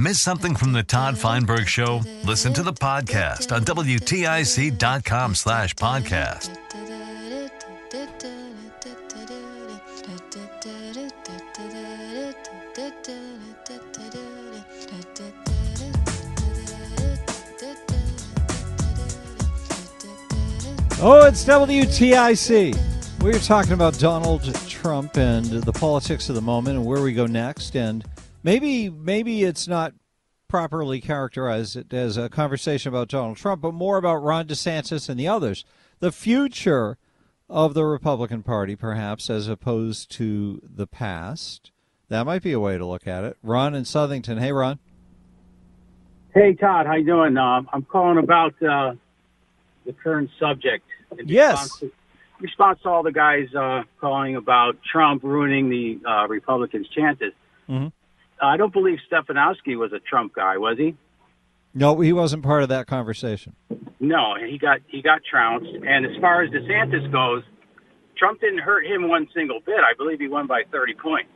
Miss something from the Todd Feinberg Show? Listen to the podcast on WTIC.com slash podcast. Oh, it's WTIC. We are talking about Donald Trump and the politics of the moment and where we go next. And maybe maybe it's not properly characterized as a conversation about Donald Trump, but more about Ron DeSantis and the others. The future of the Republican Party, perhaps, as opposed to the past. That might be a way to look at it. Ron in Southington. Hey, Ron. Hey, Todd. How you doing? Uh, I'm calling about uh, the current subject. In Yes. Response to, response to all the guys uh, calling about Trump ruining the uh, Republicans' chances. Mhm. I don't believe Stefanowski was a Trump guy, was he? No, he wasn't part of that conversation. No, he got he got trounced. And as far as DeSantis goes, Trump didn't hurt him one single bit. I believe he won by 30 points.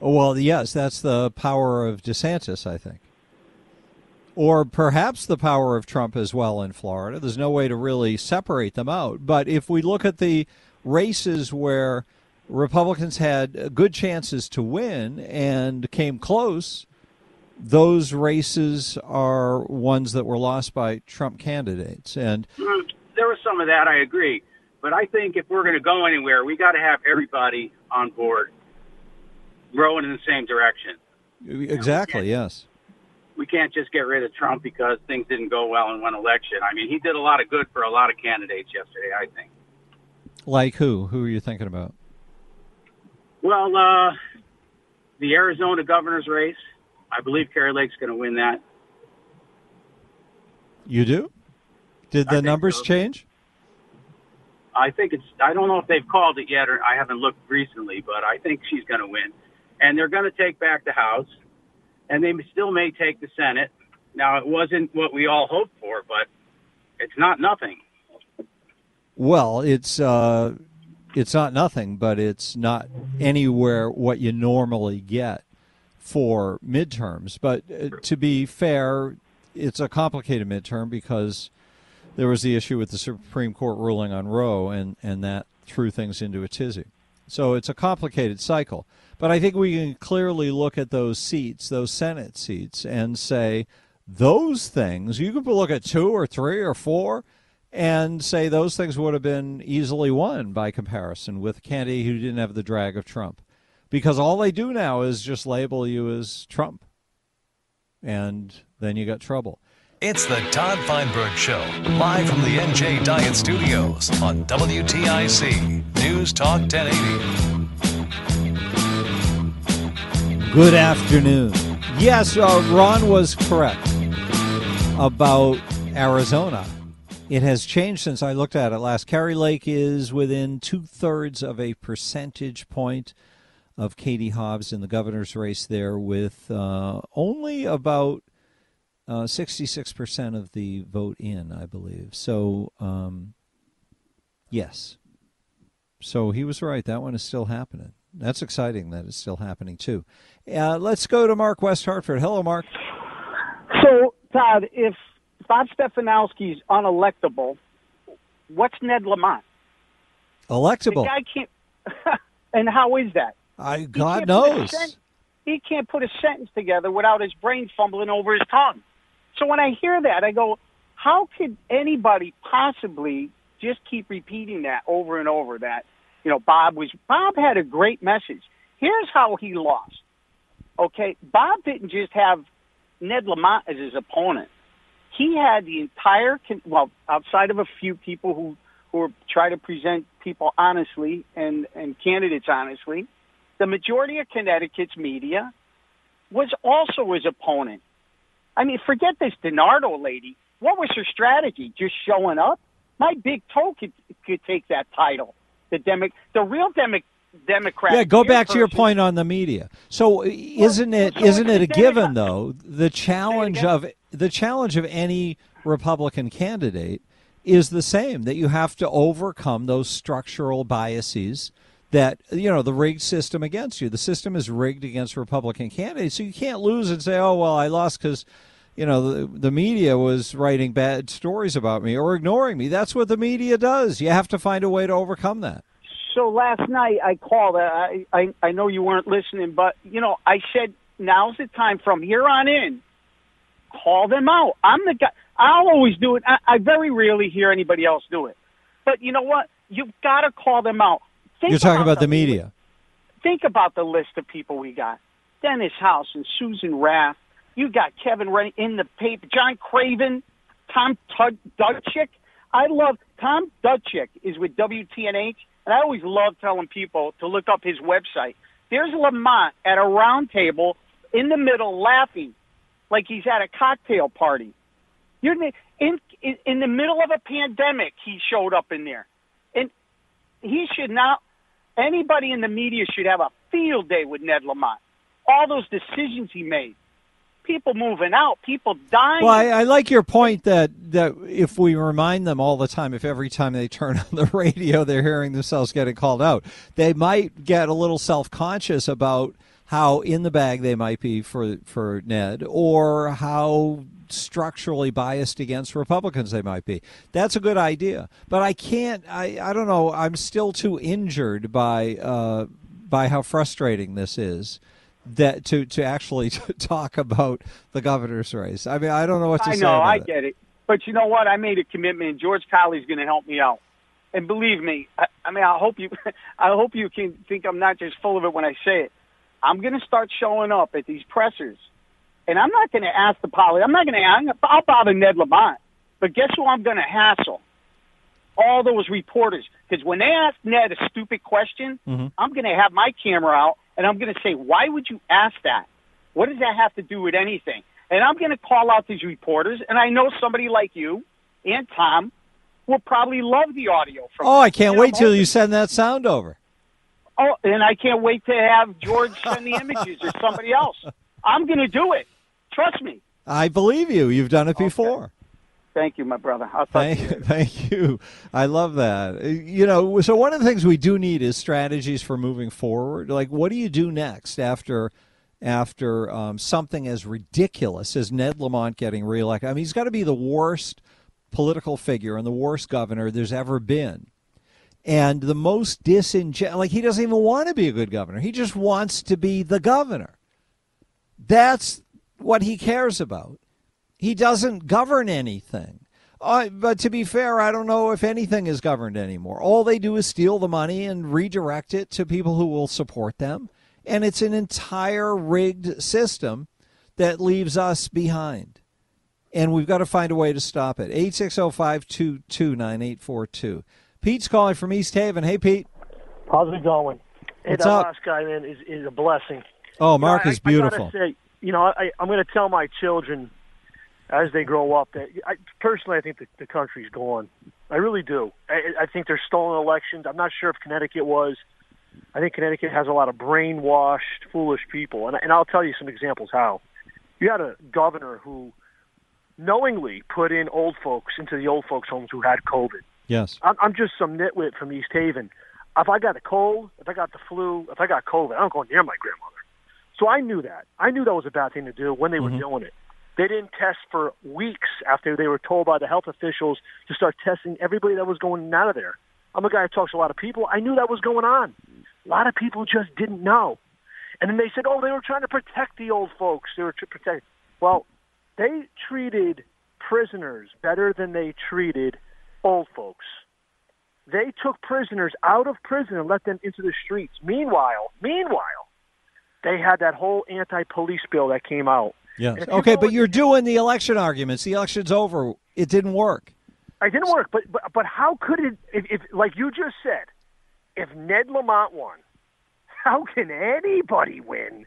Well, yes, that's the power of DeSantis, I think. Or perhaps the power of Trump as well in Florida. There's no way to really separate them out. But if we look at the races where Republicans had good chances to win and came close, those races are ones that were lost by Trump candidates. And There was some of that, I agree. But I think if we're going to go anywhere, we got to have everybody on board, rowing in the same direction. exactly, yes. We can't just get rid of Trump because things didn't go well in one election. I mean, he did a lot of good for a lot of candidates yesterday, I think. Like who? Who are you thinking about? Well, uh, the Arizona governor's race, I believe Kari Lake's going to win that. You do? Did the numbers so. change? I think it's. I don't know if they've called it yet, or I haven't looked recently, but I think she's going to win, and they're going to take back the House, and they still may take the Senate. Now, it wasn't what we all hoped for, but it's not nothing. Well, it's uh, it's not nothing, but it's not anywhere what you normally get for midterms. But uh, to be fair, it's a complicated midterm because there was the issue with the Supreme Court ruling on Roe, and and that threw things into a tizzy. So it's a complicated cycle. But I think we can clearly look at those seats, those Senate seats, and say those things. You could look at two or three or four and say those things would have been easily won by comparison with candidate who didn't have the drag of Trump. Because all they do now is just label you as Trump. And then you got trouble. It's the Todd Feinberg Show, live from the NJ Diet Studios on WTIC News Talk 1080. Good afternoon. Yes, uh, Ron was correct about Arizona. It has changed since I looked at it last. Kari Lake is within two thirds of a percentage point of Katie Hobbs in the governor's race there, with uh, only about uh, 66% of the vote in, I believe. So, um, yes. So he was right. That one is still happening. That's exciting that it's still happening, too. Uh, let's go to Mark West Hartford. Hello, Mark. So, Todd, if Bob Stefanowski's unelectable, what's Ned Lamont? Electable. The guy can't. and how is that? I God a knows. he can't put a sentence together without his brain fumbling over his tongue. So when I hear that, I go, how could anybody possibly just keep repeating that over and over that, you know, Bob was, Bob had a great message. Here's how he lost. Okay. Bob didn't just have Ned Lamont as his opponent. He had the entire, well, outside of a few people who, who try to present people honestly and, and candidates honestly, the majority of Connecticut's media was also his opponent. I mean, forget this DiNardo lady. What was her strategy? Just showing up? My big toe could could take that title. The Demo- the real Demo- Democrat. Yeah, go back to your point on the media. So isn't it so isn't it a given though? The challenge of the challenge of any Republican candidate is the same that you have to overcome those structural biases that you know the rigged system against you. The system is rigged against Republican candidates, so you can't lose and say, "Oh well, I lost because." You know, the, the media was writing bad stories about me or ignoring me. That's what the media does. You have to find a way to overcome that. So last night I called. I, I I know you weren't listening, but you know I said now's the time from here on in. Call them out. I'm the guy. I'll always do it. I, I very rarely hear anybody else do it. But you know what? You've got to call them out. Think You're talking about the the media. think about the list of people we got. Dennis House and Susan Raff. You got Kevin Rennie in the paper. John Craven, Tom Tud- Dudchik. I love Tom Dudchik is with WTNH, and I always love telling people to look up his website. There's Lamont at a round table in the middle laughing like he's at a cocktail party. You're in, in in the middle of a pandemic. He showed up in there, and he should not. Anybody in the media should have a field day with Ned Lamont. All those decisions he made, people moving out, people dying. Well, I, I like your point that that if we remind them all the time, if every time they turn on the radio they're hearing themselves getting called out, they might get a little self conscious about how in the bag they might be for for Ned, or how structurally biased against Republicans they might be. That's a good idea, but I can't. I I don't know. I'm still too injured by uh, by how frustrating this is. That to to actually talk about the governor's race. I mean, I don't know what to I say. I know, I get it. But you know what? I made a commitment, and George Colli's going to help me out. And believe me, I, I mean, I hope you, I hope you can think I'm not just full of it when I say it. I'm going to start showing up at these pressers, and I'm not going to ask the poly. I'm not going to. I'll bother Ned Lamont, but guess who I'm going to hassle? All those reporters, because when they ask Ned a stupid question, mm-hmm. I'm going to have my camera out, and I'm going to say, "Why would you ask that? What does that have to do with anything?" And I'm going to call out these reporters, and I know somebody like you and Tom will probably love the audio from. Oh. I can't And wait I'm till hoping- you send that sound over. Oh, and I can't wait to have George send the images or somebody else. I'm going to do it. Trust me. I believe you. You've done it before. Thank you, my brother. I'll talk to you. Thank, thank you. I love that. Uh, You know, so one of the things we do need is strategies for moving forward. Like, what do you do next after after um, something as ridiculous as Ned Lamont getting reelected? I mean, he's got to be the worst political figure and the worst governor there's ever been. And the most disingenuous, like he doesn't even want to be a good governor. He just wants to be the governor. That's what he cares about. He doesn't govern anything. Uh, but to be fair, I don't know if anything is governed anymore. All they do is steal the money and redirect it to people who will support them. And it's an entire rigged system that leaves us behind. And we've got to find a way to stop it. 860 522 9842. Pete's calling from East Haven. Hey, Pete. How's it going? Hey, What's that up? last guy, man, is, is a blessing. Oh, You know, Mark I- is I beautiful. gotta say, you know, I, I'm going to tell my children as they grow up that I, personally, I think the, the country's gone. I really do. I, I think there's stolen elections. I'm not sure if Connecticut was. I think Connecticut has a lot of brainwashed, foolish people, and, and I'll tell you some examples how. You had a governor who knowingly put in old folks into the old folks' homes who had COVID. Yes. I'm, I'm just some nitwit from East Haven. If I got a cold, if I got the flu, if I got COVID, I don't go near my grandmother. So I knew that. I knew that was a bad thing to do when they were mm-hmm. doing it. They didn't test for weeks after they were told by the health officials to start testing everybody that was going out of there. I'm a guy who talks to a lot of people. I knew that was going on. A lot of people just didn't know. And then they said, oh, they were trying to protect the old folks. They were to protect. Well, they treated prisoners better than they treated old folks. They took prisoners out of prison and let them into the streets. Meanwhile, meanwhile, they had that whole anti-police bill that came out. Yes. Okay, but you're doing the election arguments. The election's over. It didn't work. It didn't work, but but, but how could it? If, if like you just said, if Ned Lamont won, how can anybody win?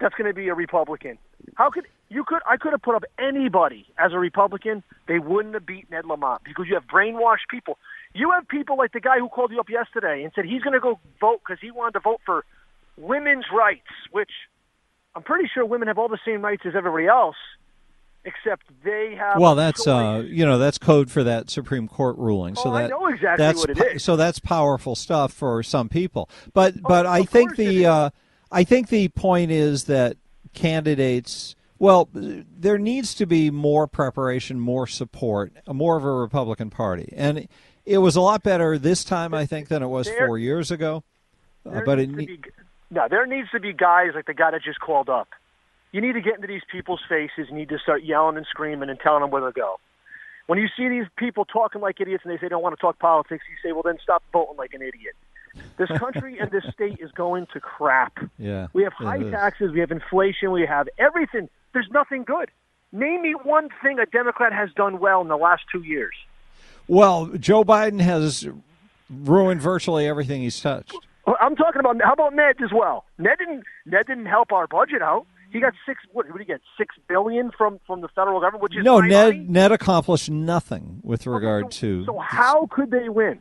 That's going to be a Republican. How could you could I could have put up anybody as a Republican? They wouldn't have beat Ned Lamont because you have brainwashed people. You have people like the guy who called you up yesterday and said he's going to go vote because he wanted to vote for women's rights, which I'm pretty sure women have all the same rights as everybody else, except they have. Well, that's uh, you know that's code for that Supreme Court ruling. So Oh, that I know exactly that's what it is. So that's powerful stuff for some people. But Oh, but I think the uh, I think the point is that candidates. Well, there needs to be more preparation, more support, more of a Republican Party, and it was a lot better this time, I think, than it was There- four years ago. Uh, but it needs to be, no, there needs to be guys like the guy that just called up. You need to get into these people's faces. You need to start yelling and screaming and telling them where to go. When you see these people talking like idiots and they say they don't want to talk politics, you say, well, then stop voting like an idiot. This country and this state is going to crap. yeah, We have high taxes. We have inflation. We have everything. There's nothing good. Name me one thing a Democrat has done well in the last two years. Well, Joe Biden has ruined virtually everything he's touched. I'm talking about how about Ned as well. Ned didn't Ned didn't help our budget out. He got six. What did he get? Six billion from from the federal government, which is No, Ned money. Ned accomplished nothing with regard to. So how could they win?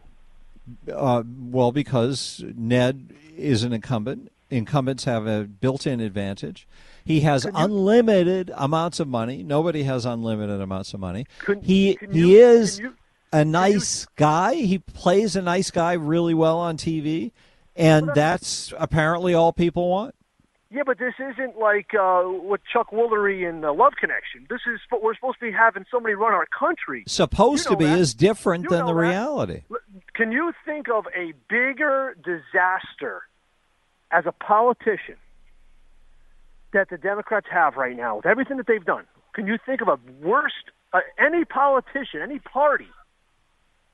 Uh, well, because Ned is an incumbent. Incumbents have a built-in advantage. He has unlimited amounts of money. Nobody has unlimited amounts of money. Could- he he is you- a nice guy. He plays a nice guy really well on TV, and that's apparently all people want. Yeah, but this isn't like uh, what Chuck Woolery in the Love Connection. This is what we're supposed to be having somebody run our country. Supposed You know to be that. is different You than the that. reality. Can you think of a bigger disaster as a politician that the Democrats have right now with everything that they've done? Can you think of a worst uh, any politician, any party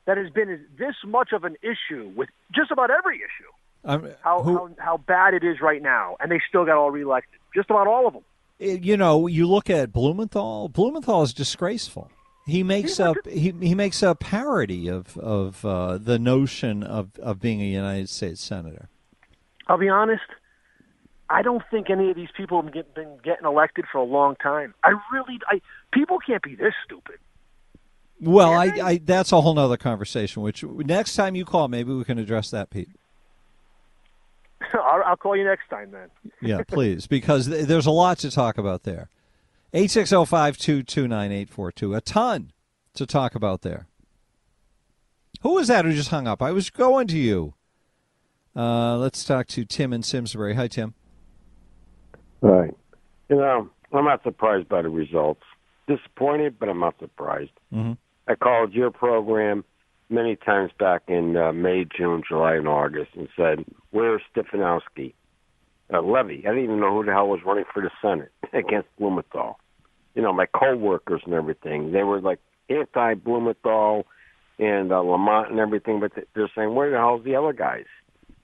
that has been this much of an issue with just about every issue? Um, How who- how, how bad it is right now, and they still got all reelected. Just about all of them. it- you know, you look at Blumenthal. Blumenthal is disgraceful. He makes up he, he makes a parody of of uh, the notion of, of being a United States senator. I'll be honest. I don't think any of these people have get- been getting elected for a long time. I really, I people can't be this stupid. Well, I, I that's a whole nother conversation. Which next time you call, maybe we can address that, Pete. I'll, I'll call you next time then. Yeah, please, because th- there's a lot to talk about there. Eight six zero five two two nine eight four two. A ton to talk about there. Who was that who just hung up? I was going to you. Uh, let's talk to Tim in Simsbury. Hi, Tim. Right. You know, I'm not surprised by the results. Disappointed, but I'm not surprised. Mm-hmm. I called your program many times back in uh, May, June, July, and August and said, Where's Stefanowski? Uh, Levy. I didn't even know who the hell was running for the Senate against Blumenthal. You know, my co-workers and everything, they were like anti-Blumenthal and uh, Lamont and everything, but they're saying, where the hell's the other guys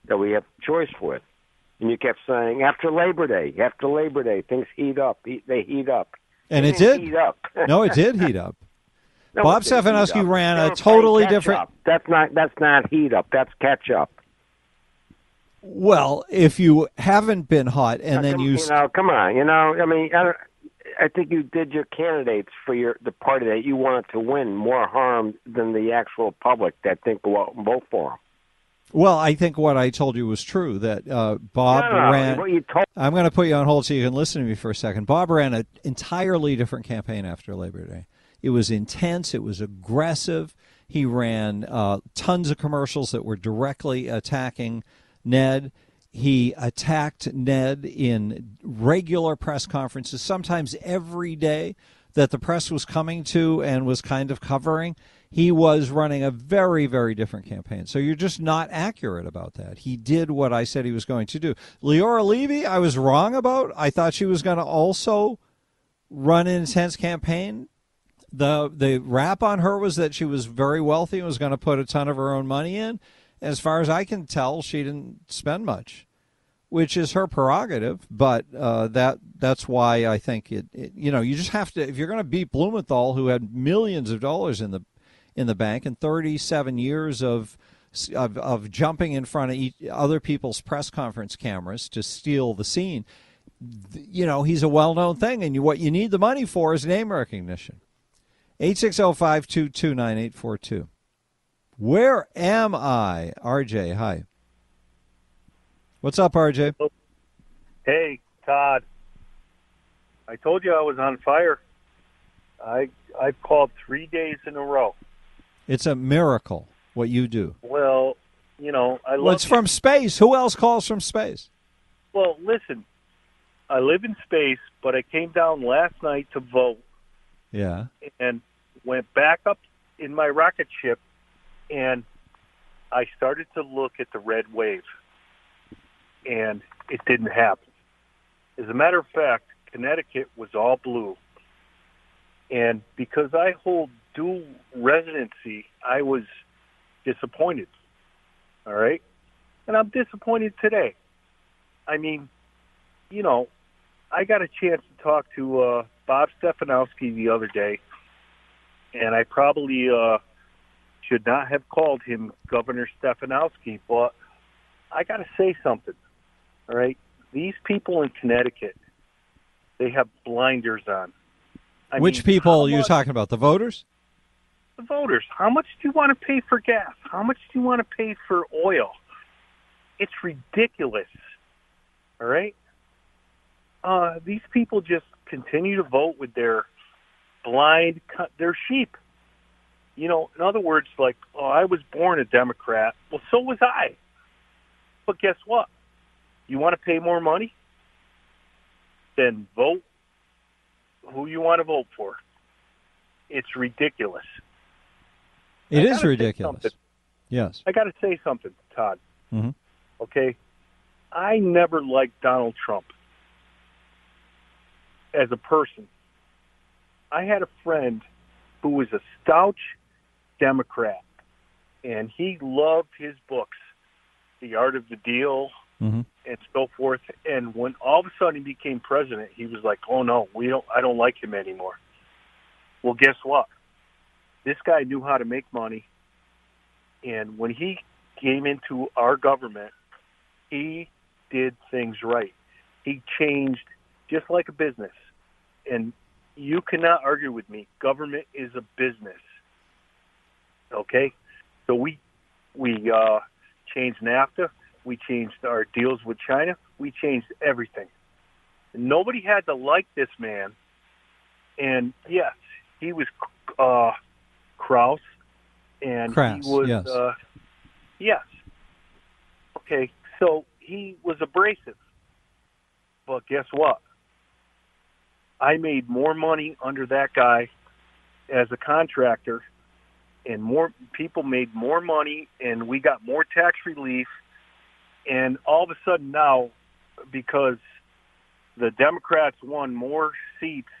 that we have choice with? And you kept saying, after Labor Day, after Labor Day, things heat up. Heat, they heat up. And They it did. Heat up. No, it did heat up. No, Bob Stefanowski ran a totally different. catch-up. That's not. That's not heat up. That's catch up. Well, if you haven't been hot and Now, then come, you, you know, come on. You know, I mean, I, don't, I think you did your candidates for your the party that you wanted to win more harm than the actual public that think and vote for them. well, I think what I told you was true. That uh, Bob No, no, ran. told. I'm going to put you on hold so you can listen to me for a second. Bob ran an entirely different campaign after Labor Day. It was intense. It was aggressive. He ran uh, tons of commercials that were directly attacking Ned. He attacked Ned in regular press conferences, sometimes every day. that the press was coming to and was kind of covering, he was running a very, very different campaign. So you're just not accurate about that. He did what I said he was going to do. Leora Levy, I was wrong about. I thought she was going to also run an intense campaign. The the rap on her was that she was very wealthy and was going to put a ton of her own money in. As far as I can tell, she didn't spend much which is her prerogative. But uh, that that's why I think it, it, You know, you just have to if you're going to beat Blumenthal, who had millions of dollars in the in the bank and 37 years of of, of jumping in front of each, other people's press conference cameras to steal the scene. You know, he's a well-known thing, and you, what you need the money for is name recognition. Eight six zero five two two nine eight four two. Where am I? RJ, hi. What's up, RJ? Hey, Todd. I told you I was on fire. I I've called three days in a row. It's a miracle what you do. Well, you know, I well, it's from space. Who else calls from space? Well, listen, I live in space, but I came down last night to vote. Yeah. And went back up in my rocket ship, and I started to look at the red wave and it didn't happen. As a matter of fact, Connecticut was all blue. And because I hold dual residency, I was disappointed. All right? And I'm disappointed today. I mean, you know, I got a chance to talk to uh, Bob Stefanowski the other day, and I probably uh, should not have called him Governor Stefanowski, but I got to say something. All right, these people in Connecticut, they have blinders on. I Which mean, people are you talking about? The voters? The voters. How much do you want to pay for gas? How much do you want to pay for oil? It's ridiculous. All right. Uh, these people just continue to vote with their blind. They're sheep. You know, in other words, like, oh, I was born a Democrat. Well, so was I. But guess what? You want to pay more money? Then vote who you want to vote for. It's ridiculous. It is ridiculous. Yes. I got to say something, Todd. Mm-hmm. Okay. I never liked Donald Trump as a person. I had a friend who was a staunch Democrat, and he loved his books, The Art of the Deal, mm-hmm. and so forth. And when all of a sudden he became president, he was like, "Oh no, we don't. I don't like him anymore." Well, guess what? This guy knew how to make money, and when he came into our government, he did things right. He changed just like a business, and you cannot argue with me. Government is a business. Okay, so we we uh, changed NAFTA we changed our deals with China. We changed everything. Nobody had to like this man. And yes, he was uh, Kraus, and he was yes. Uh, yes. Okay, so he was abrasive. But guess what? I made more money under that guy as a contractor, and more people made more money, and we got more tax relief and all of a sudden now, because the Democrats won more seats,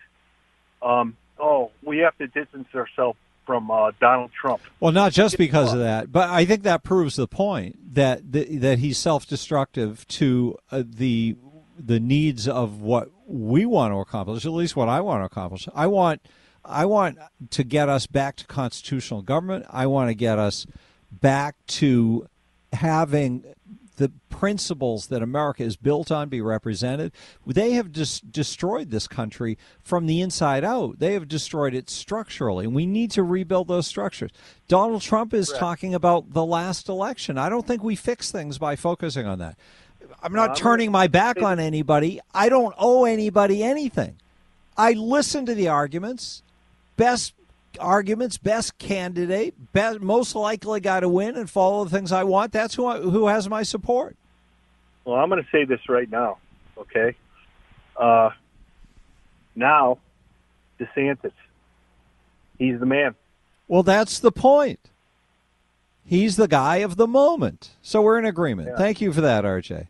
um, oh, we have to distance ourselves from uh, Donald Trump. Well, not just because of that, but I think that proves the point that the, that he's self-destructive to uh, the the needs of what we want to accomplish. At least what I want to accomplish. I want I want to get us back to constitutional government. I want to get us back to having the principles that America is built on be represented. They have just destroyed this country from the inside out. They have destroyed it structurally, and we need to rebuild those structures. Donald Trump is Correct. talking about the last election. I don't think we fix things by focusing on that. I'm not turning my back on anybody. I don't owe anybody anything. I listen to the arguments. Best arguments, best candidate, best, most likely guy to win and follow the things I want. That's who I, who has my support. Well, I'm going to say this right now, okay? Uh, now, DeSantis. He's the man. Well, that's the point. He's the guy of the moment. So we're in agreement. Yeah. Thank you for that, RJ.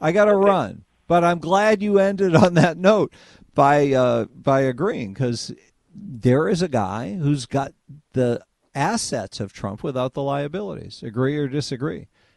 I got to run, but I'm glad you ended on that note by uh, by agreeing because there is a guy who's got the assets of Trump without the liabilities. Agree or disagree?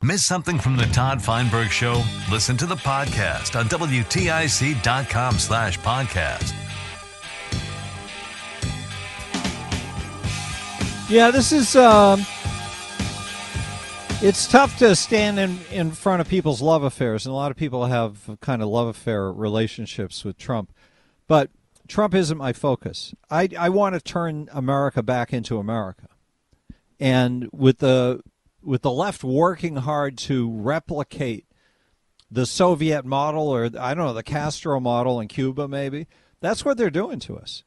Miss something from the Todd Feinberg Show? Listen to the podcast on WTIC.com slash podcast. Yeah, this is. Um, it's tough to stand in, in front of people's love affairs, and a lot of people have kind of love affair relationships with Trump. But Trump isn't my focus. I, I want to turn America back into America. And with the with the left working hard to replicate the Soviet model or I don't know the Castro model in Cuba maybe that's what they're doing to us.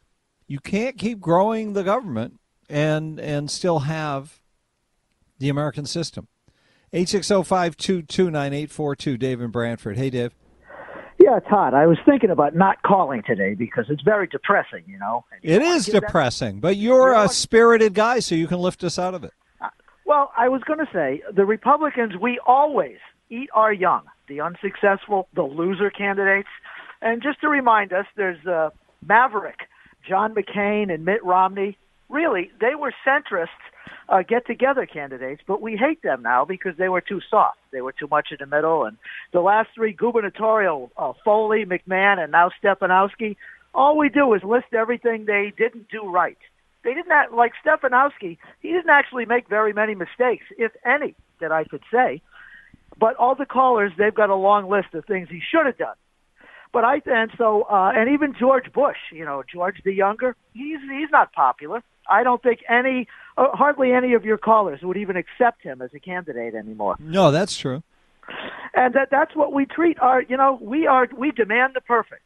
You can't keep growing the government and and still have the American system. 860-522-9842 Dave and Branford. Hey Dave. Yeah, Todd, I was thinking about not calling today because it's very depressing, you know. It is depressing, but you're a spirited guy so you can lift us out of it. Well, I was going to say the Republicans, we always eat our young, the unsuccessful, the loser candidates. And just to remind us, there's uh, Maverick, John McCain, and Mitt Romney. Really, they were centrist uh, get together candidates, but we hate them now because they were too soft. They were too much in the middle. And the last three gubernatorial, uh, Foley, McMahon, and now Stefanowski, all we do is list everything they didn't do right. They didn't like Stefanowski. He didn't actually make very many mistakes, if any, that I could say. But all the callers, they've got a long list of things he should have done. But I and so uh, and even George Bush, you know, George the younger, he's he's not popular. I don't think any, uh, hardly any of your callers would even accept him as a candidate anymore. No, that's true. And that that's what we treat our, you know, we are we demand the perfect.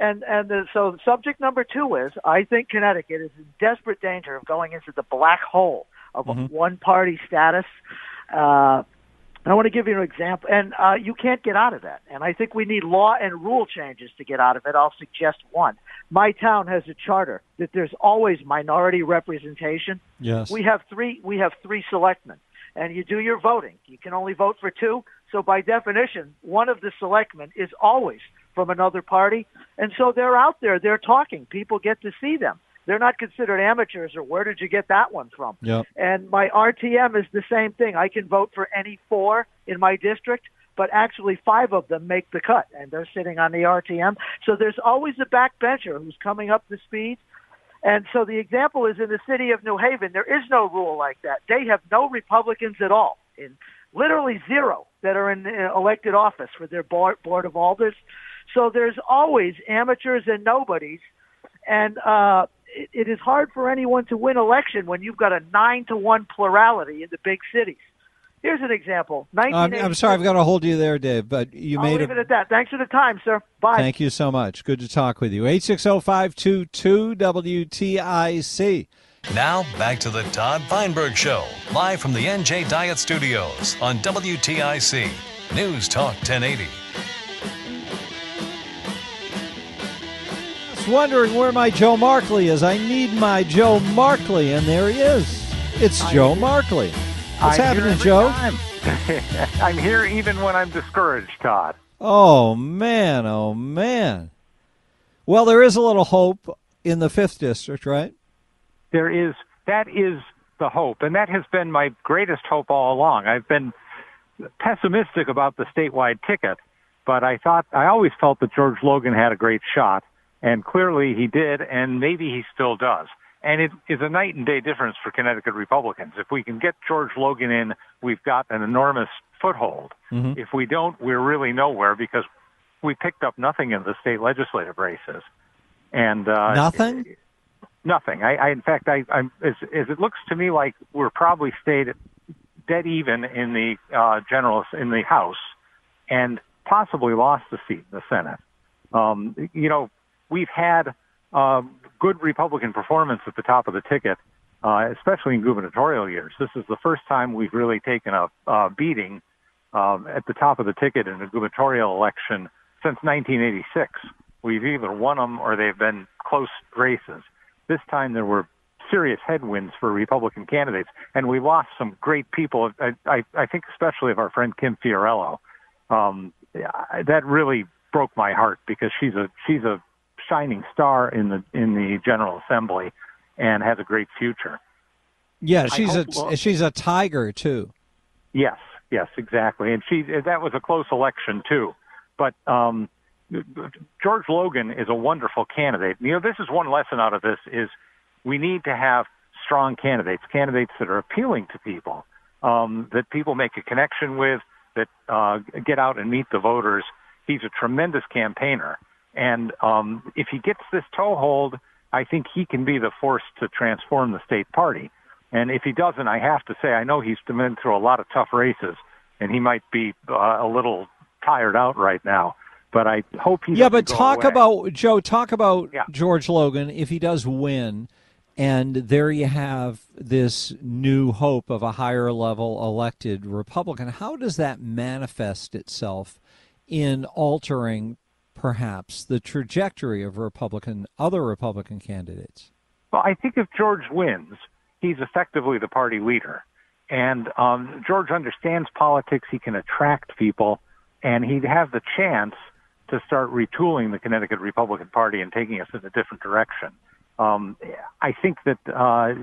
And and the, so subject number two is I think Connecticut is in desperate danger of going into the black hole of Mm-hmm. one party status. Uh, and I want to give you an example, and uh, you can't get out of that. And I think we need law and rule changes to get out of it. I'll suggest one. My town has a charter that there's always minority representation. Yes. We have three. We have three selectmen, and you do your voting. You can only vote for two. So by definition, one of the selectmen is always from another party, and so they're out there. They're talking. People get to see them. They're not considered amateurs, or where did you get that one from? Yep. And my RTM is the same thing. I can vote for any four in my district, but actually five of them make the cut, and they're sitting on the RTM. So there's always a backbencher who's coming up to speed. And so the example is in the city of New Haven, there is no rule like that. They have no Republicans at all, in literally zero that are in elected office for their board, board of alders. So there's always amateurs and nobodies. And uh, it, it is hard for anyone to win election when you've got a nine to one plurality in the big cities. Here's an example. I'm, 1986 I'm sorry, I've got to hold you there, Dave, but you I'll made leave a it at that. Thanks for the time, sir. Bye. Thank you so much. Good to talk with you. 860-522 WTIC. Now, back to the Todd Feinberg Show, live from the NJ Diet Studios on WTIC. News Talk 1080. Wondering where my Joe Markley is. I need my Joe Markley, and there he is. It's Joe Markley. What's I'm happening, Joe? I'm here even when I'm discouraged, Todd. Oh man, oh man. Well, there is a little hope in the fifth district, right? There is. That is the hope, and that has been my greatest hope all along. I've been pessimistic about the statewide ticket, but I thought I always felt that George Logan had a great shot, and clearly he did, and maybe he still does. And it is a night and day difference for Connecticut Republicans. If we can get George Logan in, we've got an enormous foothold. Mm-hmm. If we don't, we're really nowhere because we picked up nothing in the state legislative races. And uh, Nothing? nothing. I, I in fact, I, I'm as, as it looks to me like we're probably stayed dead even in the uh, general in the House, and possibly lost the seat in the Senate. Um, you know, we've had um, good Republican performance at the top of the ticket, uh, especially in gubernatorial years. This is the first time we've really taken a uh, beating um, at the top of the ticket in a gubernatorial election since 1986. We've either won them or they've been close races. This time there were serious headwinds for Republican candidates, and we lost some great people. I, I, I think especially of our friend Kim Fiorello. Um, that really broke my heart because she's a she's a shining star in the in the General Assembly and has a great future. Yeah, she's a well- she's a tiger too. Yes, yes, exactly. And she that was a close election too. But um, George Logan is a wonderful candidate. You know, this is one lesson out of this is we need to have strong candidates, candidates that are appealing to people, um, that people make a connection with, that uh, get out and meet the voters. He's a tremendous campaigner, and um, if he gets this toehold, I think he can be the force to transform the state party. And if he doesn't, I have to say, I know he's been through a lot of tough races, and he might be uh, a little tired out right now. But I hope he Yeah, but talk away. about Joe. Talk about Yeah. George Logan if he does win, and there you have this new hope of a higher level elected Republican. How does that manifest itself in altering, perhaps, the trajectory of Republican other Republican candidates? Well, I think if George wins, he's effectively the party leader. And um, George understands politics. He can attract people, and he'd have the chance to start retooling the Connecticut Republican Party and taking us in a different direction. Um, I think that, uh,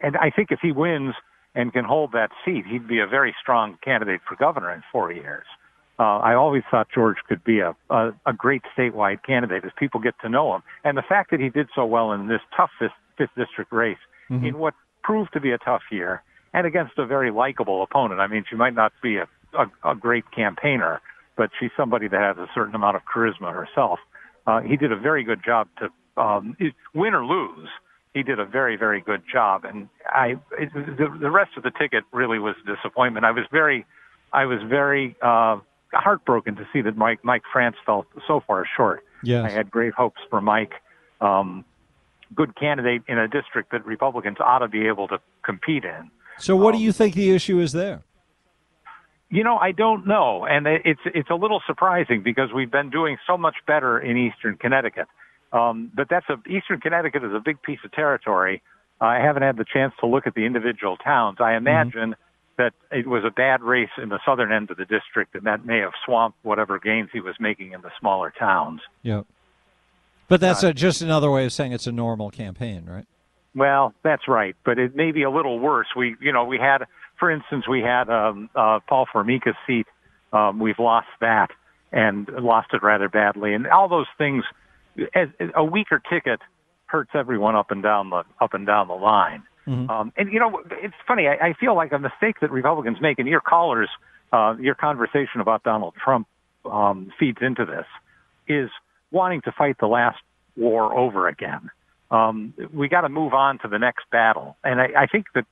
and I think if he wins and can hold that seat, he'd be a very strong candidate for governor in four years. Uh, I always thought George could be a, a, a great statewide candidate as people get to know him. And the fact that he did so well in this tough fifth, fifth district race, Mm-hmm. in what proved to be a tough year, and against a very likable opponent. I mean, she might not be a, a, a great campaigner, but she's somebody that has a certain amount of charisma herself. Uh, he did a very good job to um, win or lose. He did a very, very good job, and I it, the, the rest of the ticket really was a disappointment. I was very, I was very uh, heartbroken to see that Mike Mike France fell so far short. Yes. I had great hopes for Mike. Um, good candidate in a district that Republicans ought to be able to compete in. So, what do you think the issue is there? You know, I don't know, and it's it's a little surprising because we've been doing so much better in Eastern Connecticut. Um, but that's a Eastern Connecticut is a big piece of territory. I haven't had the chance to look at the individual towns. I imagine that it was a bad race in the southern end of the district, and that may have swamped whatever gains he was making in the smaller towns. Yep. But that's Uh, a, just another way of saying it's a normal campaign, right? Well, that's right, but it may be a little worse. We, you know, we had, for instance, we had um, uh, Paul Formica's seat. Um, we've lost that and lost it rather badly, and all those things. As, a weaker ticket hurts everyone up and down the up and down the line. Um, and you know, it's funny. I, I feel like a mistake that Republicans make, and your callers, uh, your conversation about Donald Trump um, feeds into this, is wanting to fight the last war over again. Um, we got to move on to the next battle, and I, I think that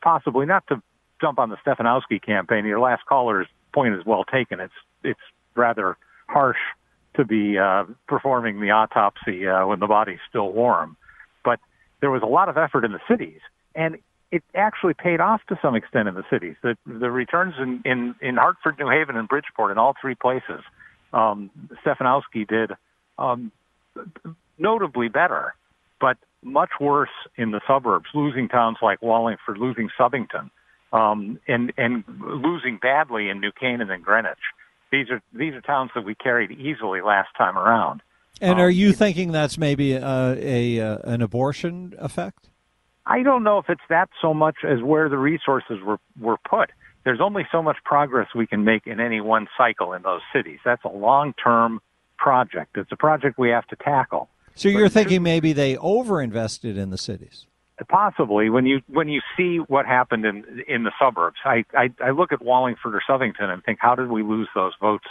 possibly not to jump on the Stefanowski campaign. Your last caller's point is well taken. It's it's rather harsh to be uh, performing the autopsy uh, when the body's still warm, but there was a lot of effort in the cities, and it actually paid off to some extent in the cities. The the returns in in, in Hartford, New Haven, and Bridgeport, in all three places, um, Stefanowski did um, notably better, but much worse in the suburbs, losing towns like Wallingford, losing Southington, um, and and losing badly in New Canaan and Greenwich. These are these are towns that we carried easily last time around. And Um, are you thinking that's maybe uh, a uh, an abortion effect? I don't know if it's that so much as where the resources were were put. There's only so much progress we can make in any one cycle in those cities. That's a long term project. It's a project we have to tackle. So you're thinking maybe they overinvested in the cities? Possibly when you when you see what happened in in the suburbs, I, I I look at Wallingford or Southington and think, how did we lose those votes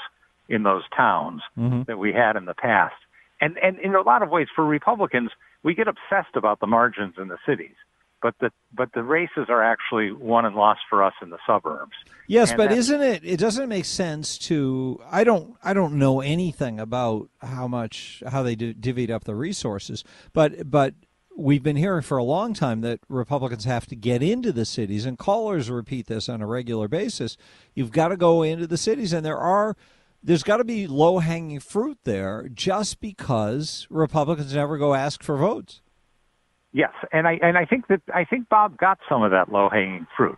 in those towns Mhm. that we had in the past? And and in a lot of ways, for Republicans, we get obsessed about the margins in the cities, but the but the races are actually won and lost for us in the suburbs. Yes, And but isn't it? It doesn't make sense to. I don't. I don't know anything about how much how they do, divvied up the resources, but but we've been hearing for a long time that Republicans have to get into the cities, and callers repeat this on a regular basis. You've got to go into the cities, and there are. There's got to be low hanging fruit there, just because Republicans never go ask for votes. Yes, and I and I think that I think Bob got some of that low hanging fruit,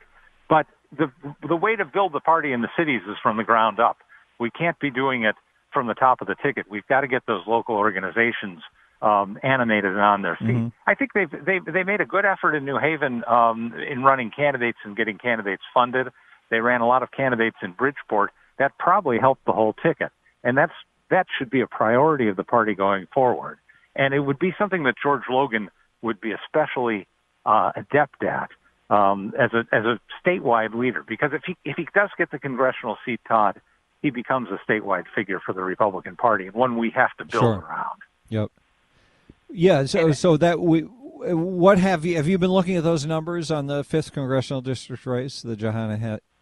but the the way to build the party in the cities is from the ground up. We can't be doing it from the top of the ticket. We've got to get those local organizations um, animated and on their feet. Mhm. I think they've they they made a good effort in New Haven um, in running candidates and getting candidates funded. They ran a lot of candidates in Bridgeport. That probably helped the whole ticket, and that's that should be a priority of the party going forward. And it would be something that George Logan would be especially uh, adept at um, as a as a statewide leader. Because if he if he does get the congressional seat, Todd, he becomes a statewide figure for the Republican Party, and one we have to build Sure. around. Yep. Yeah. So so that we. What have you have you been looking at those numbers on the fifth congressional district race, the Jahana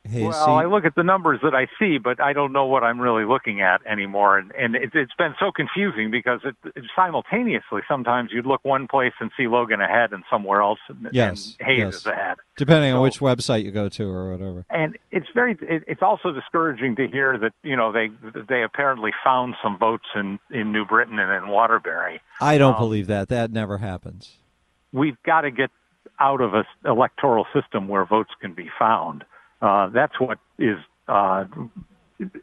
Hayes Well, seat? I look at the numbers that I see, but I don't know what I'm really looking at anymore, and and it, it's been so confusing because it, it simultaneously sometimes you'd look one place and see Logan ahead, and somewhere else, and, Yes, and Hayes yes. is ahead. Depending on which website you go to or whatever. and it's very it, it's also discouraging to hear that you know they they apparently found some votes in in New Britain and in Waterbury. I don't Um, believe that. That never happens. We've got to get out of a s- electoral system where votes can be found. Uh, that's what is uh,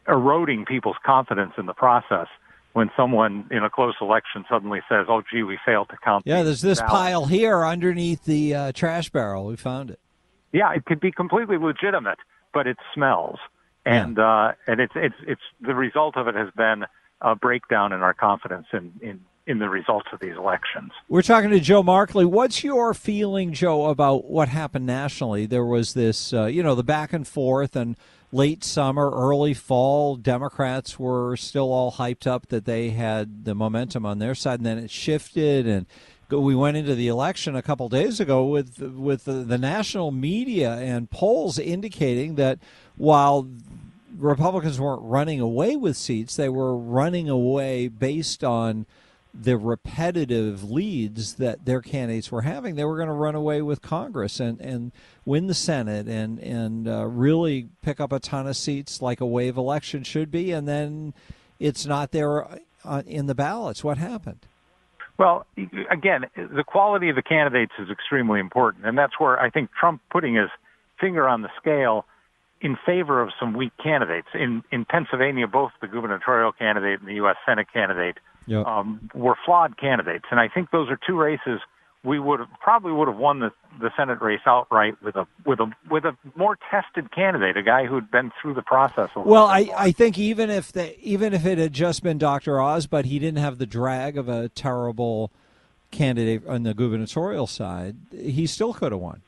eroding people's confidence in the process. When someone in a close election suddenly says, "Oh, gee, we failed to count." Yeah, there's this ballots." pile here underneath the uh, trash barrel. We found it. Yeah, it could be completely legitimate, but it smells, and uh, and it's it's it's the result of it has been a breakdown in our confidence in in in the results of these elections. We're talking to Joe Markley. What's your feeling, Joe, about what happened nationally? There was this, uh, you know, the back and forth, and late summer, early fall, Democrats were still all hyped up that they had the momentum on their side, and then it shifted, and we went into the election a couple days ago with with the, the national media and polls indicating that while Republicans weren't running away with seats, they were running away based on the repetitive leads that their candidates were having, they were going to run away with Congress and, and win the Senate and and uh, really pick up a ton of seats like a wave election should be. And then it's not there uh, in the ballots. What happened? Well, again, the quality of the candidates is extremely important, and that's where I think Trump putting his finger on the scale in favor of some weak candidates in in Pennsylvania, both the gubernatorial candidate and the U.S. Senate candidate Yep. um, were flawed candidates, and I think those are two races we would have probably would have won the the Senate race outright with a with a with a more tested candidate, a guy who'd been through the process. A little Well, bit I, I think even if the even if it had just been Dr. Oz, but he didn't have the drag of a terrible candidate on the gubernatorial side, he still could have won.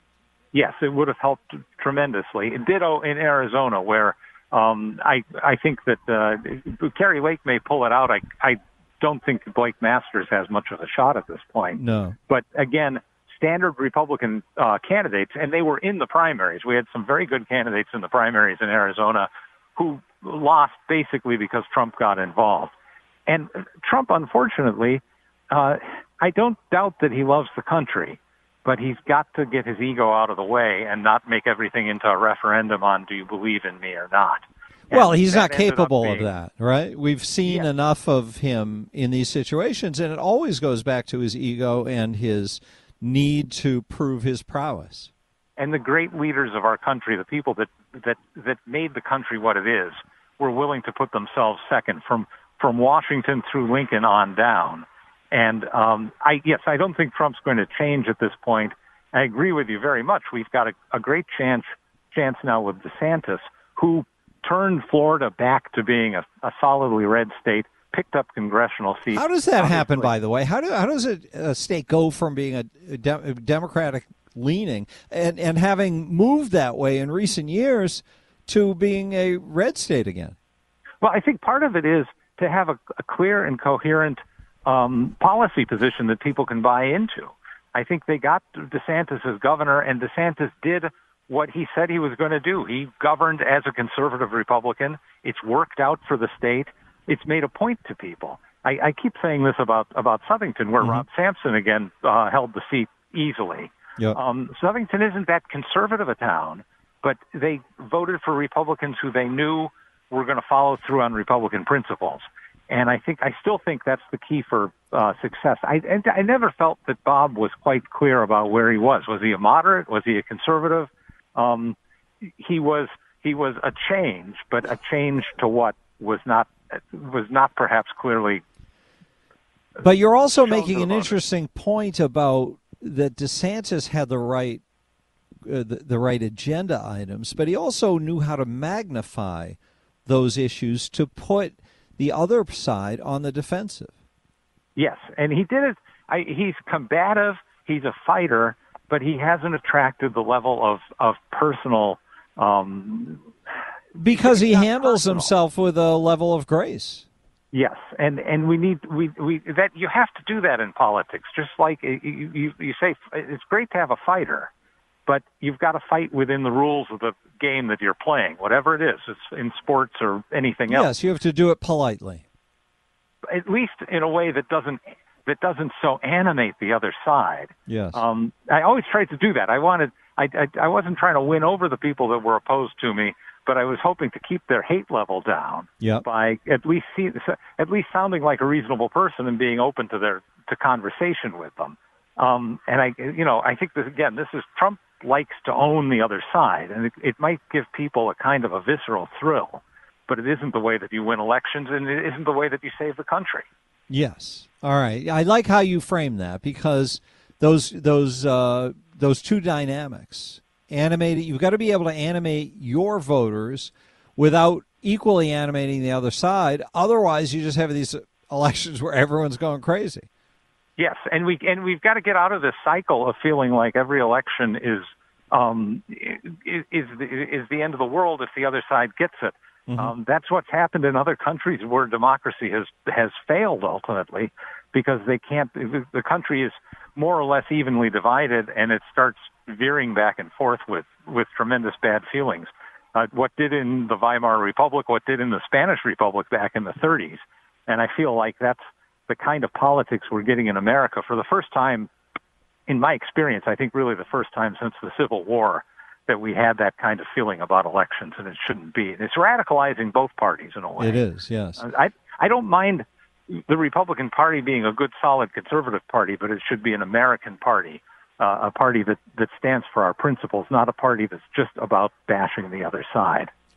Yes, it would have helped tremendously. Ditto in Arizona, where um, I I think that uh, Kari Lake may pull it out. I I don't think Blake Masters has much of a shot at this point. No. But again, standard Republican uh, candidates, and they were in the primaries. We had some very good candidates in the primaries in Arizona who lost basically because Trump got involved. And Trump, unfortunately, uh, I don't doubt that he loves the country, but he's got to get his ego out of the way and not make everything into a referendum on do you believe in me or not. Well, he's not capable of that, right? We've seen enough of him in these situations, and it always goes back to his ego and his need to prove his prowess. and the great leaders of our country, the people that that that made the country what it is, were willing to put themselves second from from Washington through Lincoln on down. And um, I yes, I don't think Trump's going to change at this point. I agree with you very much. We've got a, a great chance chance now with DeSantis, who turned Florida back to being a, a solidly red state, picked up congressional seats. How does that Obviously. happen, by the way? How, do, how does a, a state go from being a, a, de- a Democratic leaning and, and having moved that way in recent years to being a red state again? Well, I think part of it is to have a, a clear and coherent um, policy position that people can buy into. I think they got DeSantis as governor, and DeSantis did what he said he was going to do. He governed as a conservative Republican. It's worked out for the state. It's made a point to people. I, I keep saying this about about Southington, where mm-hmm. Rob Sampson again uh, held the seat easily. Yep. Um, Southington isn't that conservative a town, but they voted for Republicans who they knew were going to follow through on Republican principles. And I think I still think that's the key for uh, success. I, I never felt that Bob was quite clear about where he was. Was he a moderate? Was he a conservative? Um, he was he was a change, but a change to what was not was not perhaps clearly. But you're also making an interesting point about that DeSantis had the right uh, the, the right agenda items, but he also knew how to magnify those issues to put the other side on the defensive. Yes, and he did it. I, he's combative. He's a fighter, but he hasn't attracted the level of of personal. Um, because he handles personal. himself with a level of grace. Yes, and and we need we we that you have to do that in politics. Just like you you, you say, it's great to have a fighter, but you've got to fight within the rules of the game that you're playing, whatever it is. It's in sports or anything else. Yes, you have to do it politely. At least in a way that doesn't that doesn't so animate the other side. Yes. Um, I always tried to do that. I wanted. I, I I wasn't trying to win over the people that were opposed to me, but I was hoping to keep their hate level down yep. by at least see, at least sounding like a reasonable person and being open to their to conversation with them. Um, and I, you know, I think this again. This is Trump likes to own the other side, and it, it might give people a kind of a visceral thrill, but it isn't the way that you win elections, and it isn't the way that you save the country. Yes. All right. I like how you frame that because those those uh, those two dynamics animate You've got to be able to animate your voters without equally animating the other side. Otherwise, you just have these elections where everyone's going crazy. Yes, and we and we've got to get out of this cycle of feeling like every election is um, is is the, is the end of the world if the other side gets it. Mm-hmm. Um, that's what's happened in other countries where democracy has has failed ultimately because they can't. The country is more or less evenly divided, and it starts veering back and forth with with tremendous bad feelings. Uh, what did in the Weimar Republic, what did in the Spanish Republic back in the 30s, and I feel like that's the kind of politics we're getting in America for the first time, in my experience, I think really the first time since the Civil War that we had that kind of feeling about elections, and it shouldn't be. And it's radicalizing both parties in a way. It is, yes. I I don't mind the Republican Party being a good, solid conservative party, but it should be an American party, uh, a party that that stands for our principles, not a party that's just about bashing the other side